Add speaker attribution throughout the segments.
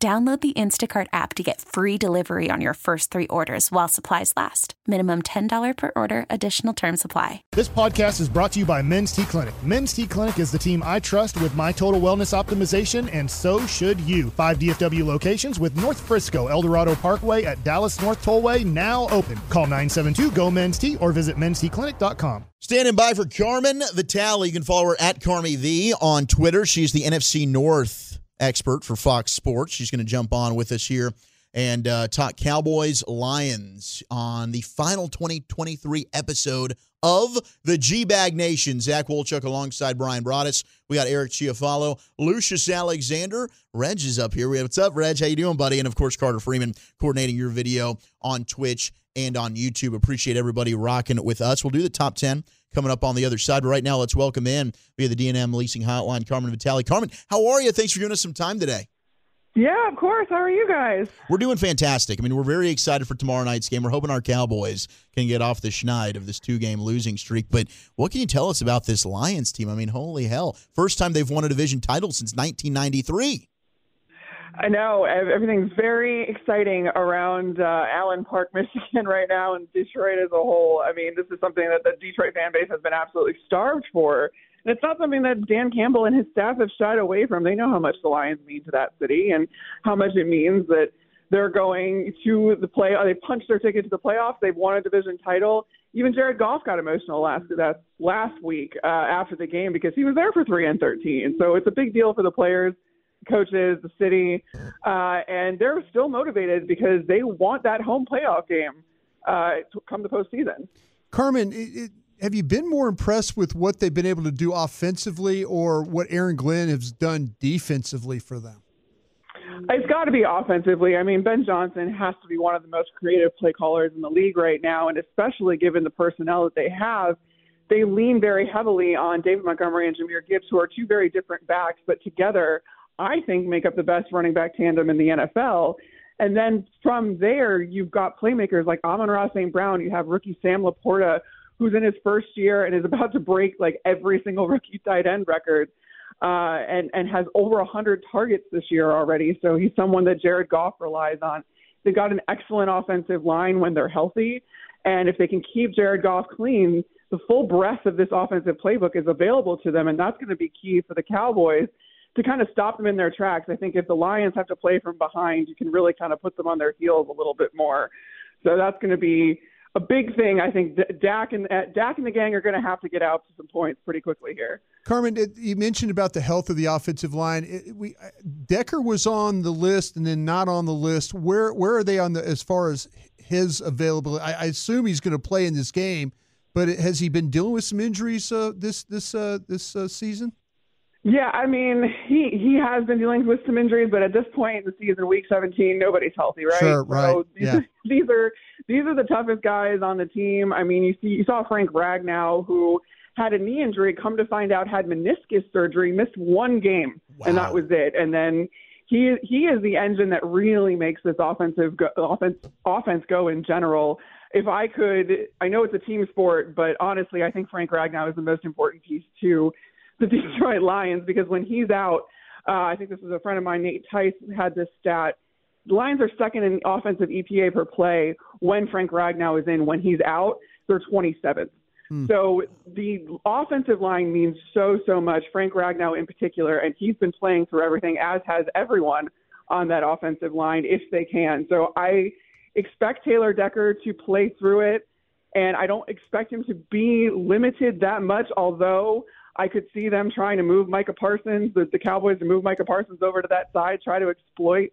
Speaker 1: Download the Instacart app to get free delivery on your first three orders while supplies last. Minimum $10 per order, additional term supply.
Speaker 2: This podcast is brought to you by Men's T Clinic. Men's T Clinic is the team I trust with my total wellness optimization, and so should you. Five DFW locations with North Frisco, Eldorado Parkway at Dallas North Tollway now open. Call 972 GO Men's T or visit mensteclinic.com.
Speaker 3: Standing by for Carmen Vitali. You can follow her at Carmi V on Twitter. She's the NFC North expert for Fox Sports. She's going to jump on with us here and uh, talk Cowboys Lions on the final 2023 episode of the G Bag Nation. Zach Wolchuk alongside Brian Broaddus. We got Eric Chiafalo, Lucius Alexander. Reg is up here. We have, What's up, Reg? How you doing, buddy? And of course, Carter Freeman coordinating your video on Twitch and on YouTube. Appreciate everybody rocking with us. We'll do the top 10 coming up on the other side. But right now, let's welcome in via the DNM Leasing Hotline, Carmen Vitali. Carmen, how are you? Thanks for giving us some time today.
Speaker 4: Yeah, of course. How are you guys?
Speaker 3: We're doing fantastic. I mean, we're very excited for tomorrow night's game. We're hoping our Cowboys can get off the schneid of this two game losing streak. But what can you tell us about this Lions team? I mean, holy hell. First time they've won a division title since 1993.
Speaker 4: I know everything's very exciting around uh, Allen Park, Michigan right now, and Detroit as a whole. I mean, this is something that the Detroit fan base has been absolutely starved for. And it's not something that Dan Campbell and his staff have shied away from. They know how much the Lions mean to that city and how much it means that they're going to the play. They punched their ticket to the playoffs. They've won a division title. Even Jared Goff got emotional last that last week uh, after the game because he was there for three and thirteen. So it's a big deal for the players coaches, the city, uh, and they're still motivated because they want that home playoff game uh, to come the postseason.
Speaker 5: Carmen, it, it, have you been more impressed with what they've been able to do offensively or what Aaron Glenn has done defensively for them?
Speaker 4: It's got to be offensively. I mean, Ben Johnson has to be one of the most creative play callers in the league right now, and especially given the personnel that they have, they lean very heavily on David Montgomery and Jahmyr Gibbs, who are two very different backs, but together I think, make up the best running back tandem in the NFL. And then from there, you've got playmakers like Amon-Ra St. Brown. You have rookie Sam LaPorta, who's in his first year and is about to break like every single rookie tight end record, uh, and and has over 100 targets this year already. So he's someone that Jared Goff relies on. They've got an excellent offensive line when they're healthy, and if they can keep Jared Goff clean, the full breadth of this offensive playbook is available to them, and that's going to be key for the Cowboys to kind of stop them in their tracks. I think if the Lions have to play from behind, you can really kind of put them on their heels a little bit more. So that's going to be a big thing. I think Dak and uh, Dak and the gang are going to have to get out to some points pretty quickly here.
Speaker 5: Carmen, you mentioned about the health of the offensive line. It, we uh, Decker was on the list and then not on the list. Where where are they on the as far as his availability? I, I assume he's going to play in this game, but has he been dealing with some injuries uh, this this uh, this uh, season?
Speaker 4: Yeah, I mean, he he has been dealing with some injuries, but at this point in the season, week 17, nobody's healthy, right?
Speaker 5: Sure, right. So
Speaker 4: these,
Speaker 5: yeah.
Speaker 4: these are these are the toughest guys on the team. I mean, you see, you saw Frank Ragnow, who had a knee injury, come to find out had meniscus surgery, missed one game, wow. and that was it. And then he he is the engine that really makes this offensive go, offense offense go in general. If I could, I know it's a team sport, but honestly, I think Frank Ragnow is the most important piece too the Detroit Lions because when he's out, uh, I think this was a friend of mine, Nate Tice, had this stat. The Lions are second in offensive EPA per play when Frank Ragnow is in. When he's out, they're 27th. Hmm. So the offensive line means so, so much. Frank Ragnow in particular, and he's been playing through everything, as has everyone on that offensive line if they can. So I expect Taylor Decker to play through it, and I don't expect him to be limited that much, although I could see them trying to move Micah Parsons, the, the Cowboys to move Micah Parsons over to that side, try to exploit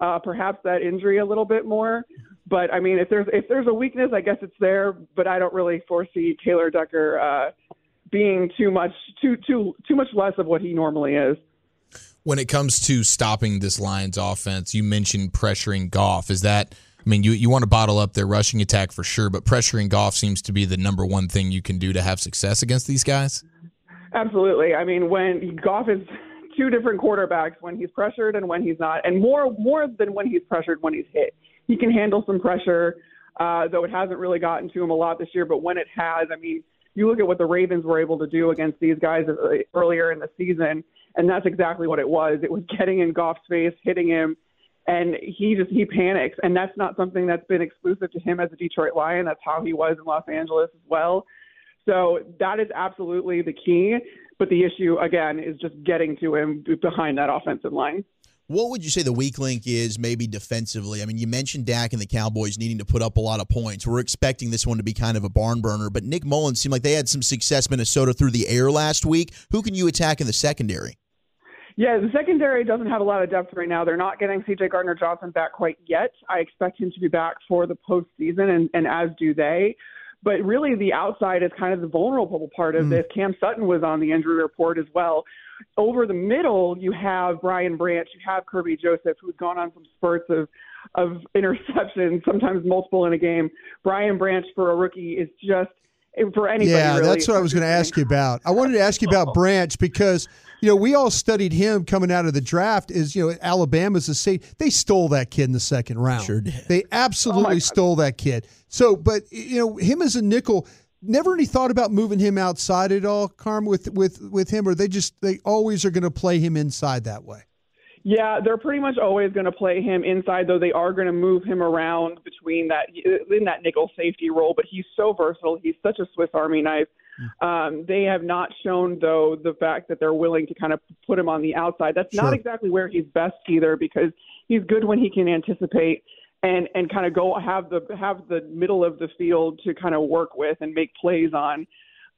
Speaker 4: uh, perhaps that injury a little bit more. But I mean, if there's if there's a weakness, I guess it's there. But I don't really foresee Taylor Decker uh, being too much too too too much less of what he normally is.
Speaker 6: When it comes to stopping this Lions offense, you mentioned pressuring Goff. Is that I mean, you, you want to bottle up their rushing attack for sure, but pressuring Goff seems to be the number one thing you can do to have success against these guys.
Speaker 4: Absolutely. I mean, when Goff is two different quarterbacks when he's pressured and when he's not, and more more than when he's pressured when he's hit. He can handle some pressure, uh, though it hasn't really gotten to him a lot this year. But when it has, I mean, you look at what the Ravens were able to do against these guys earlier in the season, and that's exactly what it was. It was getting in Goff's face, hitting him, and he just he panics, and that's not something that's been exclusive to him as a Detroit Lion. That's how he was in Los Angeles as well. So that is absolutely the key. But the issue again is just getting to him behind that offensive line.
Speaker 3: What would you say the weak link is, maybe defensively? I mean, you mentioned Dak and the Cowboys needing to put up a lot of points. We're expecting this one to be kind of a barn burner, but Nick Mullens seemed like they had some success Minnesota through the air last week. Who can you attack in the secondary?
Speaker 4: Yeah, the secondary doesn't have a lot of depth right now. They're not getting CJ Gardner Johnson back quite yet. I expect him to be back for the postseason, and, and as do they. But really, the outside is kind of the vulnerable part of mm. this. Cam Sutton was on the injury report as well. Over the middle, you have Brian Branch, you have Kerby Joseph, who's gone on some spurts of of interceptions, sometimes multiple in a game. Brian Branch for a rookie is just for anybody.
Speaker 5: Yeah,
Speaker 4: really,
Speaker 5: that's what I was going to ask you about. I wanted to ask you about Branch because you know we all studied him coming out of the draft. Is you know Alabama's a state they stole that kid in the second round.
Speaker 3: Sure did.
Speaker 5: They absolutely oh stole that kid. So, but you know him as a nickel. Never any thought about moving him outside at all, Carm, with with with him, or they just they always are going to play him inside that way.
Speaker 4: Yeah, they're pretty much always going to play him inside, though they are going to move him around between that in that nickel safety role. But he's so versatile. He's such a Swiss Army knife. Um, they have not shown, though, the fact that they're willing to kind of put him on the outside. That's sure. not exactly where he's best either, because he's good when he can anticipate and and kind of go have the have the middle of the field to kind of work with and make plays on.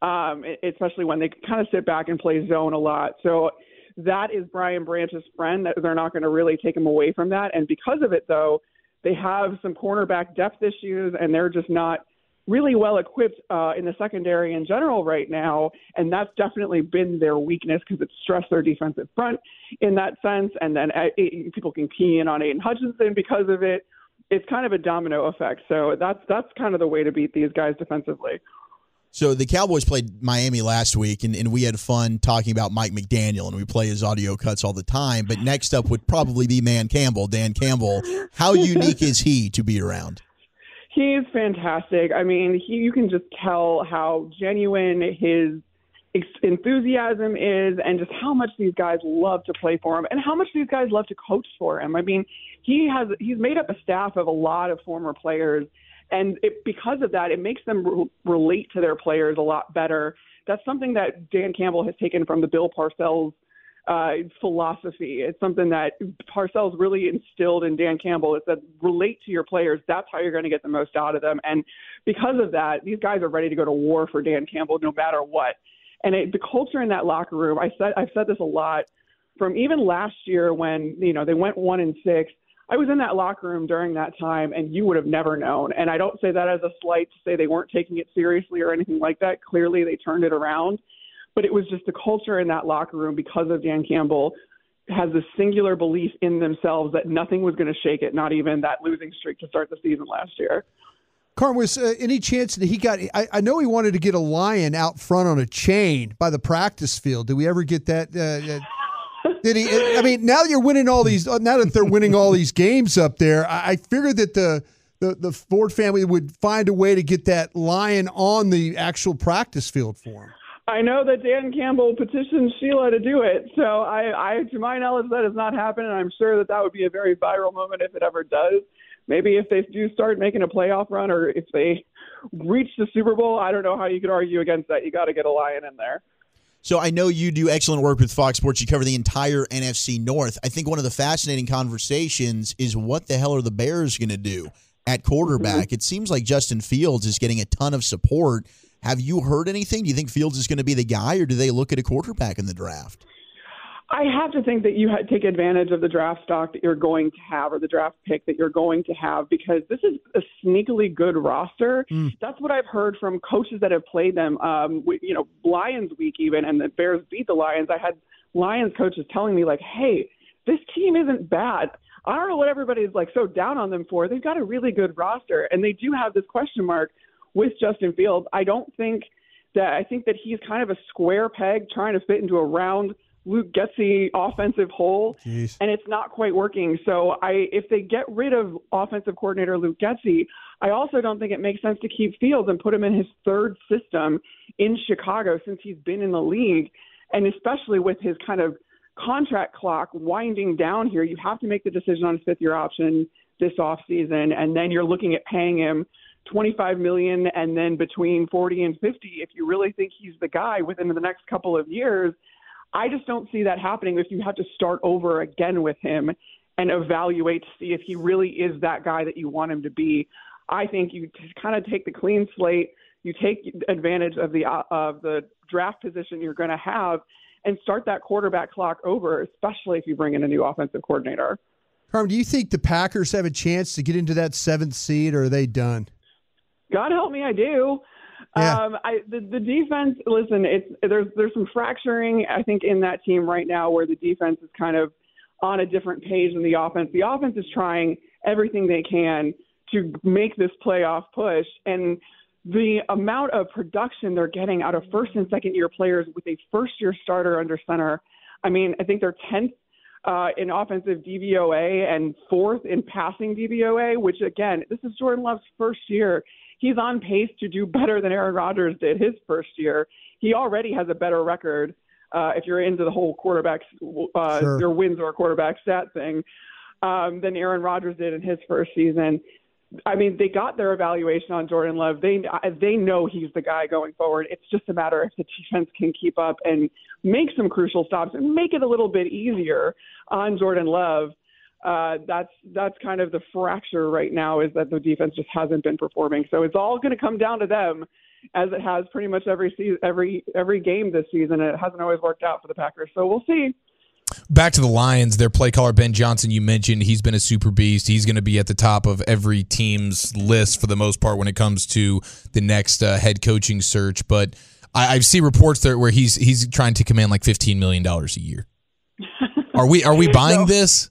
Speaker 4: Um, especially when they kind of sit back and play zone a lot. So that is Brian Branch's friend. That they're not going to really take him away from that. And because of it, though, they have some cornerback depth issues, and they're just not really well equipped uh, in the secondary in general right now. And that's definitely been their weakness because it's stressed their defensive front in that sense. And then uh, people can key in on Aidan Hutchinson because of it. It's kind of a domino effect. So that's that's kind of the way to beat these guys defensively.
Speaker 3: So the Cowboys played Miami last week, and, and we had fun talking about Mike McDaniel, and we play his audio cuts all the time. But next up would probably be Man Campbell, Dan Campbell. How unique is he to be around?
Speaker 4: He's fantastic. I mean, he you can just tell how genuine his enthusiasm is and just how much these guys love to play for him and how much these guys love to coach for him. I mean, he has he's made up a staff of a lot of former players and it, because of that, it makes them re- relate to their players a lot better. That's something that Dan Campbell has taken from the Bill Parcells uh, philosophy. It's something that Parcells really instilled in Dan Campbell. Is that relate to your players. That's how you're going to get the most out of them. And because of that, these guys are ready to go to war for Dan Campbell no matter what. And it, the culture in that locker room, I said I've said this a lot from even last year when you know they went one and six I was in that locker room during that time, and you would have never known. And I don't say that as a slight to say they weren't taking it seriously or anything like that. Clearly, they turned it around. But it was just the culture in that locker room because of Dan Campbell has this singular belief in themselves that nothing was going to shake it, not even that losing streak to start the season last year.
Speaker 5: Carm, was uh, any chance that he got? I, I, know he wanted to get a lion out front on a chain by the practice field. Did we ever get that? Uh, did he? I mean, now you're winning all these. Now that they're winning all these games up there, I, figured that the, the the Ford family would find a way to get that lion on the actual practice field for him.
Speaker 4: I know that Dan Campbell petitioned Sheila to do it, so I, I to my knowledge, that has not happened, and I'm sure that that would be a very viral moment if it ever does. Maybe if they do start making a playoff run, or if they reach the Super Bowl, I don't know how you could argue against that. You got to get a lion in there.
Speaker 3: So I know you do excellent work with Fox Sports. You cover the entire NFC North. I think one of the fascinating conversations is what the hell are the Bears going to do at quarterback? Mm-hmm. It seems like Justin Fields is getting a ton of support. Have you heard anything? Do you think Fields is going to be the guy, or do they look at a quarterback in the draft?
Speaker 4: I have to think that you take advantage of the draft stock that you're going to have or the draft pick that you're going to have because this is a sneakily good roster. Mm. That's what I've heard from coaches that have played them. Um, you know, Lions week even, and the Bears beat the Lions. I had Lions coaches telling me like, hey, this team isn't bad. I don't know what everybody's like so down on them for. They've got a really good roster, and they do have this question mark with Justin Fields. I don't think that I think that he's kind of a square peg trying to fit into a round Luke Getsy offensive hole,
Speaker 5: Jeez.
Speaker 4: and it's not quite working. So I, if they get rid of offensive coordinator Luke Getsy, I also don't think it makes sense to keep Fields and put him in his third system in Chicago since he's been in the league, and especially with his kind of contract clock winding down here, you have to make the decision on his fifth year option this offseason, and then you're looking at paying him 25 million and then between 40 and 50 if you really think he's the guy within the next couple of years. I just don't see that happening if you have to start over again with him and evaluate to see if he really is that guy that you want him to be. I think you kind of take the clean slate, you take advantage of the uh, of the draft position you're going to have and start that quarterback clock over, especially if you bring in a new offensive coordinator.
Speaker 5: Carmen, do you think the Packers have a chance to get into that seventh seed, or are they done?
Speaker 4: God help me, I do. Um, I, the, the defense. Listen, it's there's there's some fracturing. I think in that team right now where the defense is kind of on a different page than the offense. The offense is trying everything they can to make this playoff push, and the amount of production they're getting out of first and second year players with a first year starter under center. I mean, I think they're tenth uh, in offensive DVOA and fourth in passing DVOA, which again, this is Jordan Love's first year he's on pace to do better than Aaron Rodgers did his first year. He already has a better record. Uh, if you're into the whole quarterback, uh,
Speaker 5: Sure.
Speaker 4: your wins or quarterback stat thing, um, than Aaron Rodgers did in his first season. I mean, they got their evaluation on Jordan Love. They they know he's the guy going forward. It's just a matter if the defense can keep up and make some crucial stops and make it a little bit easier on Jordan Love uh, that's that's kind of the fracture right now is that the defense just hasn't been performing. So it's all going to come down to them, as it has pretty much every season, every every game this season. It hasn't always worked out for the Packers, so we'll see.
Speaker 6: Back to the Lions, their play caller Ben Johnson. You mentioned he's been a super beast. He's going to be at the top of every team's list for the most part when it comes to the next uh, head coaching search. But I, I see reports there where he's he's trying to command like fifteen million dollars a year. Are we are we buying
Speaker 4: No.
Speaker 6: this?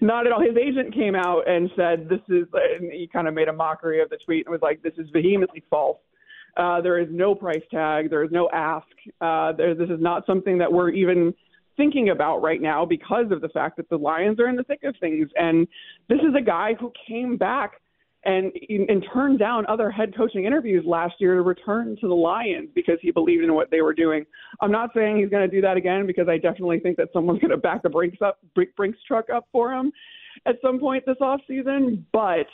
Speaker 4: Not at all. His agent came out and said this is, and he kind of made a mockery of the tweet and was like, "This is vehemently false. Uh, there is no price tag. There is no ask. Uh, there, this is not something that we're even thinking about right now because of the fact that the Lions are in the thick of things. And this is a guy who came back and and turned down other head coaching interviews last year to return to the Lions because he believed in what they were doing. I'm not saying he's going to do that again because I definitely think that someone's going to back the Brinks up Brinks truck up for him at some point this off season, but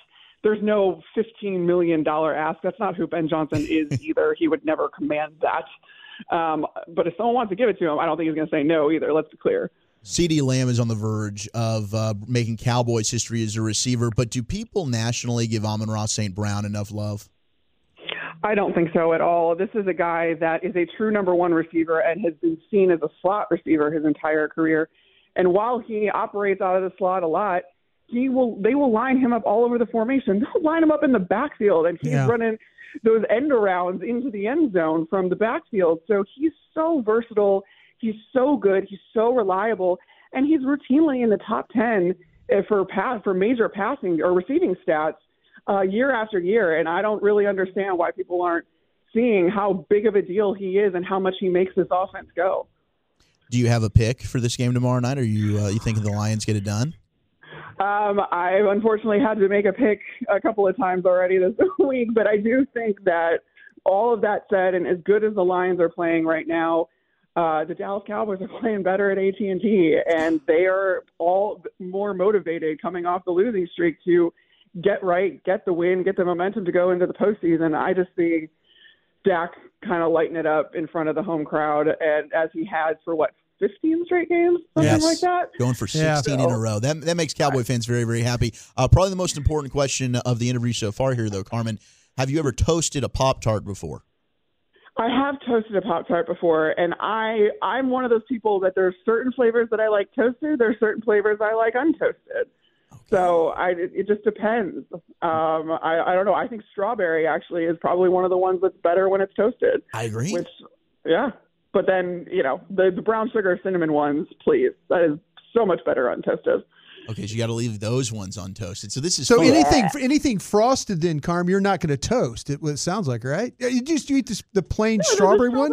Speaker 4: there's no 15 million dollar ask. That's not who Ben Johnson is either. He would never command that. Um, but if someone wants to give it to him, I don't think he's going to say no either. Let's be clear.
Speaker 3: CeeDee Lamb is on the verge of uh, making Cowboys history as a receiver, but do people nationally give Amon-Ra St. Brown enough love?
Speaker 4: I don't think so at all. This is a guy that is a true number one receiver and has been seen as a slot receiver his entire career. And while he operates out of the slot a lot, he will they will line him up all over the formation. They'll line him up in the backfield and he's
Speaker 5: Yeah.
Speaker 4: running those end arounds into the end zone from the backfield. So he's so versatile. He's so good. He's so reliable, and he's routinely in the top ten uh, for pass for major passing or receiving stats uh, year after year. And I don't really understand why people aren't seeing how big of a deal he is and how much he makes this offense go.
Speaker 3: Do you have a pick for this game tomorrow night? Are you uh, you thinking the Lions get it done?
Speaker 4: Um, I've unfortunately had to make a pick a couple of times already this week, but I do think that all of that said, and as good as the Lions are playing right now, uh, the Dallas Cowboys are playing better at AT and T, and they are all more motivated coming off the losing streak to get right, get the win, get the momentum to go into the postseason. I just see Dak kind of lighting it up in front of the home crowd, and as he has for what 15 straight games, something
Speaker 3: Yes.
Speaker 4: like that.
Speaker 3: Going for
Speaker 5: Yeah.
Speaker 3: 16 in a row. That, that makes Cowboy fans very, very happy. Uh, probably the most important question of the interview so far here, though, Carmen. Have you ever toasted a Pop Tart before?
Speaker 4: I have toasted a Pop Tart before, and I I'm one of those people that there's certain flavors that I like toasted. There's certain flavors I like untoasted. So I it, just depends. Um, I I don't know. I think strawberry actually is probably one of the ones that's better when it's toasted.
Speaker 3: I agree.
Speaker 4: Which yeah, but then you know the the brown sugar cinnamon ones, please. That is so much better on toasted.
Speaker 3: Okay, so you got to leave those ones untoasted. So this is
Speaker 5: So
Speaker 3: fun.
Speaker 5: anything anything frosted then, Carm, you're not going to toast. It, what it sounds like, right? You just you eat this, the plain
Speaker 4: No, the- the
Speaker 5: strawberry one.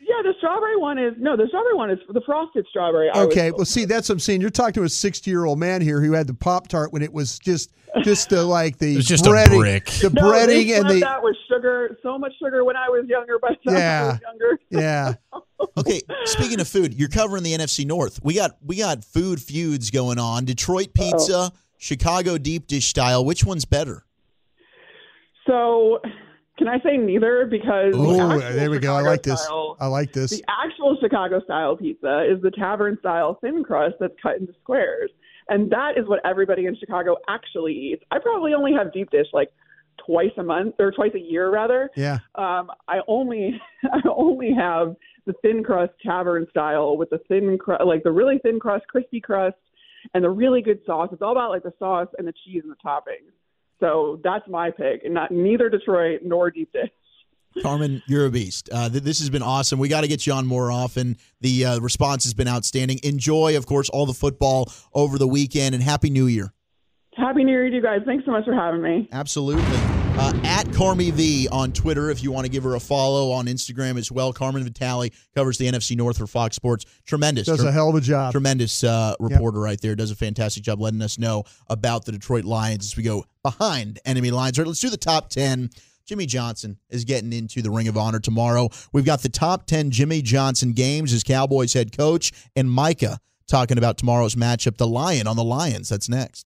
Speaker 4: Yeah, the strawberry one is no, the strawberry one is the frosted strawberry.
Speaker 5: Okay, well, see, that's what I'm saying. You're talking to a 60 year old man here who had the Pop Tart when it was just just the like the
Speaker 6: was just a
Speaker 5: breading,
Speaker 6: brick.
Speaker 5: the
Speaker 4: No,
Speaker 5: breading and the
Speaker 4: that was sugar, so much sugar when I was younger. By the time I
Speaker 5: Yeah.
Speaker 4: was younger,
Speaker 5: yeah.
Speaker 3: Okay, speaking of food, you're covering the NFC North. We got we got food feuds going on. Detroit oh. pizza, Chicago deep dish style. Which one's better?
Speaker 4: So, can I say neither? Because the
Speaker 5: Oh,
Speaker 4: actual
Speaker 5: there we go. I
Speaker 4: Chicago
Speaker 5: like this.
Speaker 4: style-
Speaker 5: I like this.
Speaker 4: The actual Chicago style pizza is the tavern style thin crust that's cut into squares, and that is what everybody in Chicago actually eats. I probably only have deep dish like twice a month or twice a year rather.
Speaker 5: Yeah.
Speaker 4: Um, I only I only have the thin crust tavern style with the thin crust, like the really thin crust, crispy crust, and the really good sauce. It's all about like the sauce and the cheese and the toppings. So that's my pick, and not neither Detroit nor deep dish.
Speaker 3: Carmen, you're a beast. Uh, th- this has been awesome. We got to get you on more often. The uh, response has been outstanding. Enjoy, of course, all the football over the weekend, and Happy New Year.
Speaker 4: Happy New Year to you guys. Thanks so much for having me.
Speaker 3: Absolutely. Uh, at Carmi V on Twitter, if you want to give her a follow on Instagram as well. Carmen Vitali covers the NFC North for Fox Sports. Tremendous.
Speaker 5: Does a hell of a job.
Speaker 3: Tremendous uh, reporter right there. Does a fantastic job letting us know about the Detroit Lions as we go behind enemy lines. All right, let's do the top 10. Jimmy Johnson is getting into the Ring of Honor tomorrow. We've got the top 10 Jimmy Johnson games as Cowboys head coach, and Micah talking about tomorrow's matchup, the Lion on the Lions. That's next.